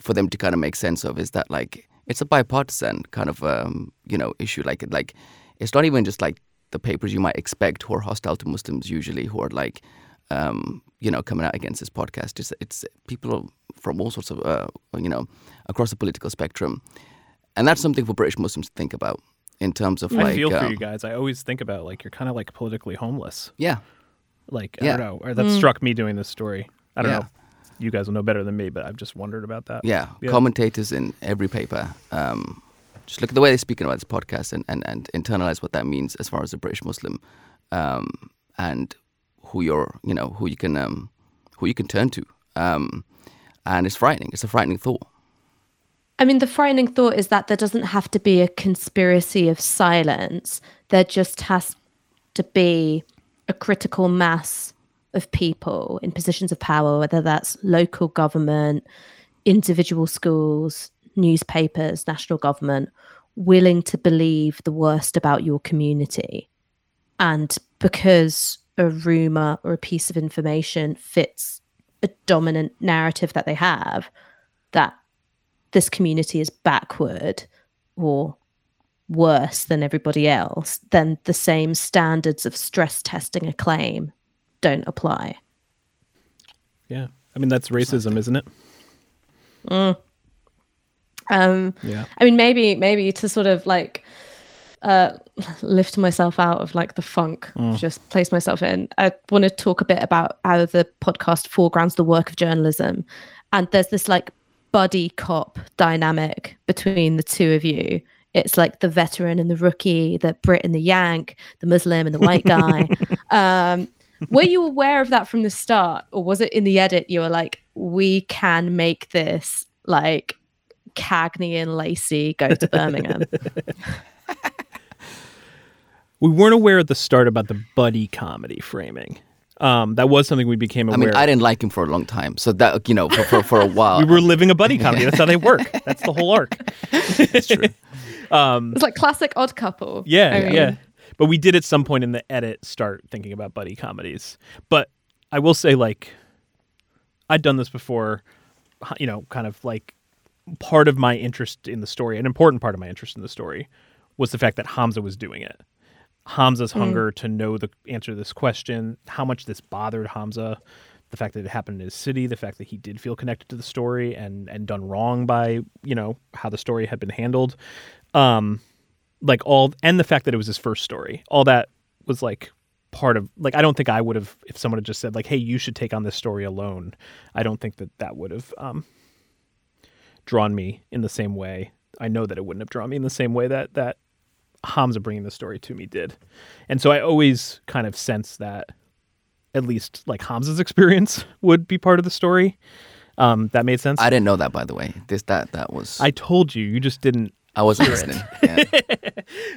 for them to kind of make sense of, is that like it's a bipartisan kind of um, you know issue. Like like it's not even just like the papers you might expect who are hostile to Muslims usually, who are like um, you know coming out against this podcast. It's it's people from all sorts of uh, you know across the political spectrum, and that's something for British Muslims to think about in terms of I like feel for um, you guys. I always think about like you're kind of like politically homeless. yeah. Like I Yeah. don't know, or that struck me doing this story. I don't Yeah. know. You guys will know better than me, but I've just wondered about that. Yeah, Yeah. commentators in every paper. Um, just look at the way they're speaking about this podcast and, and, and internalize what that means as far as a British Muslim, um, and who you're, you know, who you can, um, who you can turn to. Um, and it's frightening. It's a frightening thought. I mean, the frightening thought is that there doesn't have to be a conspiracy of silence. There just has to be a critical mass of people in positions of power, whether that's local government, individual schools, newspapers, national government, willing to believe the worst about your community. And because a rumor or a piece of information fits a dominant narrative that they have, that this community is backward or worse than everybody else, then the same standards of stress testing a claim don't apply. Yeah. I mean that's racism, isn't it? Um, Yeah. I mean, maybe maybe to sort of like uh, lift myself out of like the funk, just place myself in. I want to talk a bit about how the podcast foregrounds the work of journalism, and there's this like buddy cop dynamic between the two of you. It's like the veteran and the rookie, the Brit and the Yank, the Muslim and the white guy. um, were you aware of that from the start, or was it in the edit you were like, we can make this like Cagney and Lacey go to Birmingham? We weren't aware at the start about the buddy comedy framing. Um, that was something we became I aware. mean, I didn't like him for a long time, so that you know, for for, for a while. we were living a buddy comedy. That's how they work. That's the whole arc. It's true. it's like classic odd couple. Yeah, I mean, yeah. But we did at some point in the edit start thinking about buddy comedies. But I will say, like, I'd done this before. You know, kind of like part of my interest in the story, an important part of my interest in the story, was the fact that Hamza was doing it. Hamza's hunger to know the answer to this question, how much this bothered Hamza, the fact that it happened in his city, the fact that he did feel connected to the story and and done wrong by you know how the story had been handled, um, like all and the fact that it was his first story, all that was like part of like I don't think I would have if someone had just said like hey you should take on this story alone. I don't think that that would have um, drawn me in the same way. I know that it wouldn't have drawn me in the same way that that Hamza bringing the story to me did. And so I always kind of sense that at least like Hamza's experience would be part of the story. Um, that made sense. I didn't know that, by the way. This that that was. I told you, you just didn't. I wasn't listening.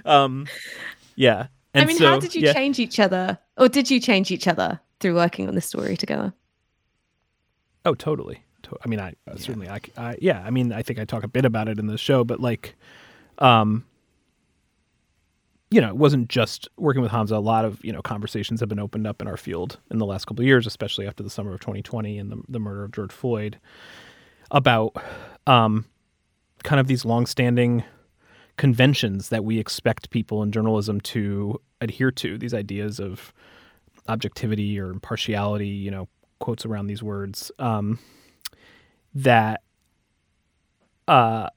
Yeah. Yeah. And I mean, so, how did you yeah. change each other, or did you change each other through working on the story together? Oh, totally. To- I mean, I uh, certainly, I, c- I- yeah. I mean, I think I talk a bit about it in the show, but like, um, you know, it wasn't just working with Hamza. A lot of you know conversations have been opened up in our field in the last couple of years, especially after the summer of 2020 and the, the murder of George Floyd, about um, kind of these longstanding conventions that we expect people in journalism to adhere to. These ideas of objectivity or impartiality, you know, quotes around these words, um, that, uh,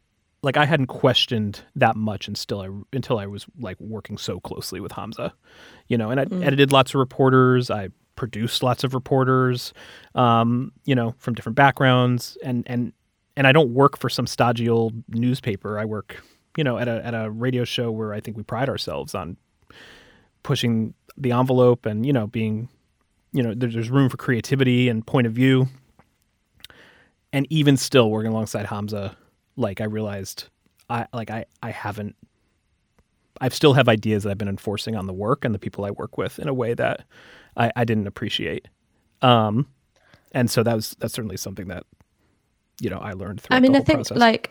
like I hadn't questioned that much until I until I was like working so closely with Hamza, you know, and I edited lots of reporters. I produced lots of reporters, um, you know, from different backgrounds, and and and I don't work for some stodgy old newspaper. I work, you know, at a at a radio show where I think we pride ourselves on pushing the envelope and you know being you know there, there's room for creativity and point of view and even still working alongside hamza like i realized i like i i haven't i still have ideas that i've been enforcing on the work and the people i work with in a way that i i didn't appreciate um and so that was that's certainly something that you know i learned through I mean, the I think process. like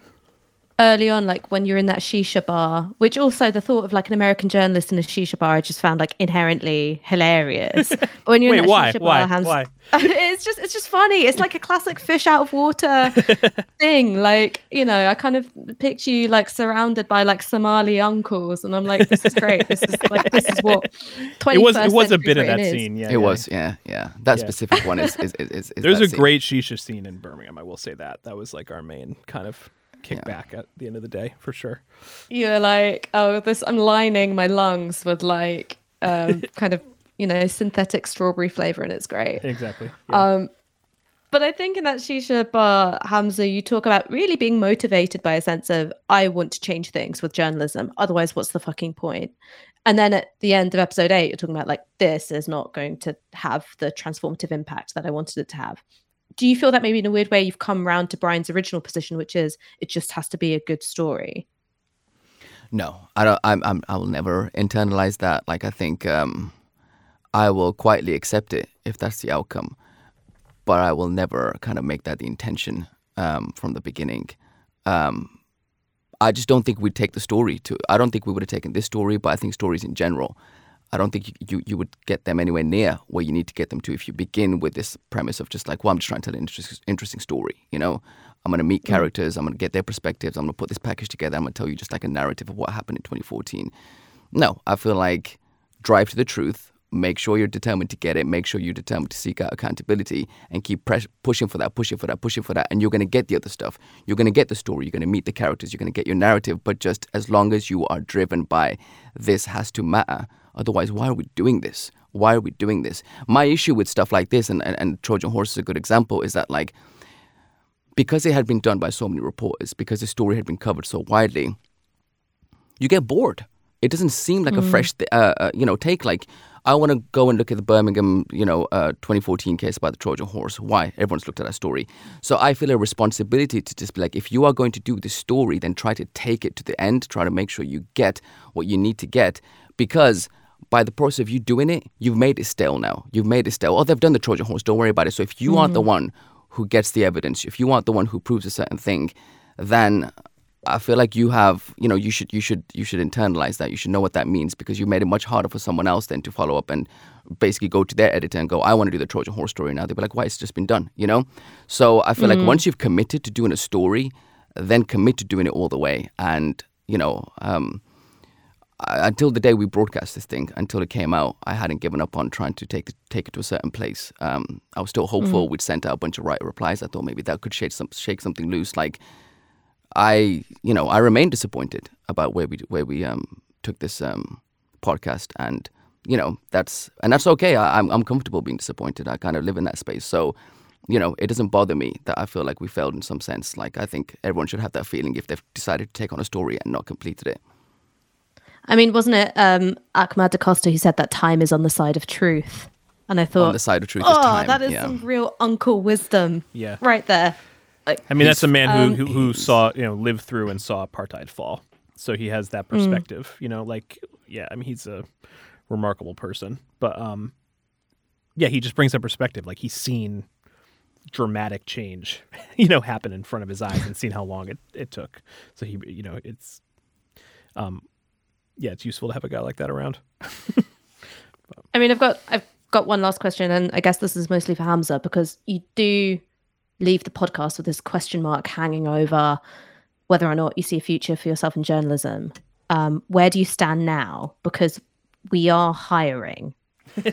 early on, like when you're in that shisha bar, which also the thought of like an American journalist in a shisha bar, I just found like inherently hilarious. When you're in Wait, that why? shisha Why? bar, Hans- Why? it's just it's just funny. It's like a classic fish out of water thing. Like you know, I kind of picture you like surrounded by like Somali uncles, and I'm like, this is great. This is like this is what. 21st it was it was a century bit of that scene yeah It yeah. was, yeah, yeah. That Yeah. specific one is is is. is, is There's that a scene. great shisha scene in Birmingham. I will say that. That was like our main kind of kickback at the end of the day, for sure. you're like, oh, this I'm lining my lungs with like um, kind of you know synthetic strawberry flavor, and it's great. Exactly. Yeah. Um, but I think in that shisha bar, Hamza, you talk about really being motivated by a sense of I want to change things with journalism. Otherwise, what's the fucking point? And then at the end of episode eight, you're talking about like this is not going to have the transformative impact that I wanted it to have. Do you feel that maybe in a weird way you've come round to Brian's original position, which is it just has to be a good story? No, I don't. I'm, I'm. I will never internalize that. Like I think um, I will quietly accept it if that's the outcome, but I will never kind of make that the intention um, from the beginning. Um, I just don't think we'd take the story to. I don't think we would have taken this story, but I think stories in general. I don't think you, you, you would get them anywhere near where you need to get them to if you begin with this premise of just like, well, I'm just trying to tell an interest, interesting story. You know, I'm going to meet mm. characters, I'm going to get their perspectives, I'm going to put this package together, I'm going to tell you just like a narrative of what happened in 2014. No, I feel like drive to the truth, make sure you're determined to get it. Make sure you're determined to seek out accountability and keep press- pushing for that, pushing for that, pushing for that. And you're going to get the other stuff. You're going to get the story. You're going to meet the characters. You're going to get your narrative. But just as long as you are driven by this has to matter. Otherwise, why are we doing this? Why are we doing this? My issue with stuff like this, and, and, and Trojan Horse is a good example, is that like because it had been done by so many reporters, because the story had been covered so widely, you get bored. It doesn't seem like a fresh, th- uh, uh, you know, take. Like, I want to go and look at the Birmingham, you know, uh, 2014 case about the Trojan horse. Why? Everyone's looked at that story. So I feel a responsibility to just be like, if you are going to do this story, then try to take it to the end. Try to make sure you get what you need to get, because by the process of you doing it, you've made it stale now. You've made it stale. Oh, they've done the Trojan horse. Don't worry about it. So if you aren't the one who gets the evidence, if you aren't the one who proves a certain thing, then I feel like you have, you know, you should, you should, you should internalize that. You should know what that means because you made it much harder for someone else then to follow up and basically go to their editor and go, I want to do the Trojan horse story now. They'll be like, why? It's just been done, you know. So I feel like once you've committed to doing a story, then commit to doing it all the way. And you know, um, until the day we broadcast this thing, until it came out, I hadn't given up on trying to take take it to a certain place. Um, I was still hopeful. We'd sent out a bunch of right replies. I thought maybe that could shake some shake something loose. Like I, you know, I remain disappointed about where we where we um, took this um, podcast, and you know that's and that's okay. I, I'm I'm comfortable being disappointed. I kind of live in that space, so you know it doesn't bother me that I feel like we failed in some sense. Like I think everyone should have that feeling if they've decided to take on a story and not completed it. I mean, wasn't it um, Ahmad DaCosta who said that time is on the side of truth? And I thought, On the side of truth oh, is time. that is yeah. some real uncle wisdom. Yeah. right there. Like, I mean, that's a man um, who, who who saw you know lived through and saw apartheid fall, so he has that perspective. You know, like yeah, I mean, he's a remarkable person, but um, yeah, he just brings that perspective. Like he's seen dramatic change, you know, happen in front of his eyes and seen how long it, it took. So he, you know, it's um, yeah, it's useful to have a guy like that around. I mean, I've got I've got one last question, and I guess this is mostly for Hamza because you do leave the podcast with this question mark hanging over whether or not you see a future for yourself in journalism. Um, where do you stand now? Because we are hiring,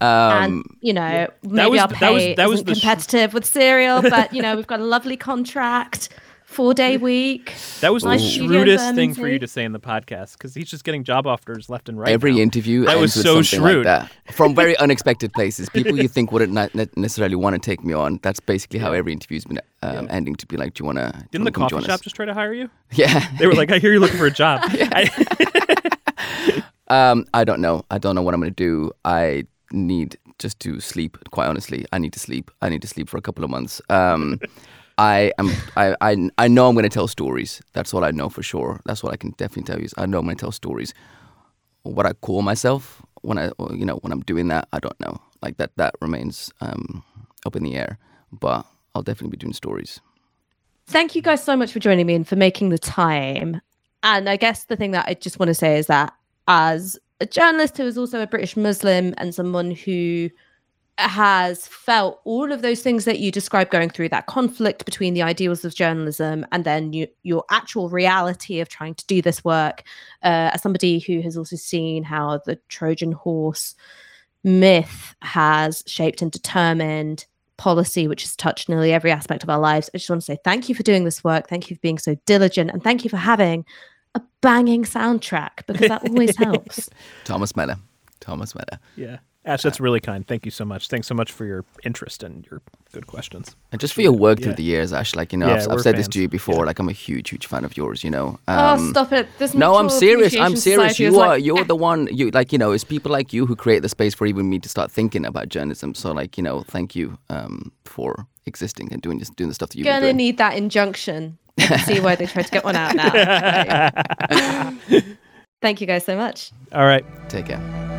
and you know maybe was- our that pay was- that was isn't the sh- competitive with Serial, but you know we've got a lovely contract, four day week. That was Nice the studio shrewdest thing for you to say in the podcast because he's just getting job offers left and right. Every now. interview That was with so shrewd. like that from very unexpected places. People you think wouldn't ne- necessarily want to take me on. That's basically how every interview's been um, ending. To be like, do you want to? Didn't the coffee shop just try to hire you? Yeah. They were like, "I hear you're looking for a job." I- Um, I don't know. I don't know what I'm going to do. I need just to sleep. Quite honestly, I need to sleep. I need to sleep for a couple of months. Um, I am. I, I. I know I'm going to tell stories. That's what I know for sure. That's what I can definitely tell you. Is I know I'm going to tell stories. What I call myself when I, you know, when I'm doing that, I don't know. Like that. That remains um, up in the air. But I'll definitely be doing stories. thank you guys so much for joining me and for making the time. And I guess the thing that I just want to say is that as a journalist who is also a British Muslim and someone who has felt all of those things that you described going through that conflict between the ideals of journalism and then you, your actual reality of trying to do this work, uh, as somebody who has also seen how the Trojan horse myth has shaped and determined policy, which has touched nearly every aspect of our lives. I just want to say thank you for doing this work. Thank you for being so diligent. And thank you for having a banging soundtrack because that always helps. Thomas Meller. Thomas Meller. yeah, Ash, that's really kind. Thank you so much. Thanks so much for your interest and your good questions. And just for your work through the years, Ash. Like you know, Yeah, I've, I've said this to you before. Yeah. Like I'm a huge, huge fan of yours. You know. oh, Um, stop it. This No, I'm serious. I'm serious. You are like, you're the one. You like you know. It's people like you who create the space for even me to start thinking about journalism. So like you know, thank you um, for existing and doing this, doing the stuff that you've been gonna doing. need that injunction. I see why they tried to get one out now. Thank you guys so much. All right. Take care.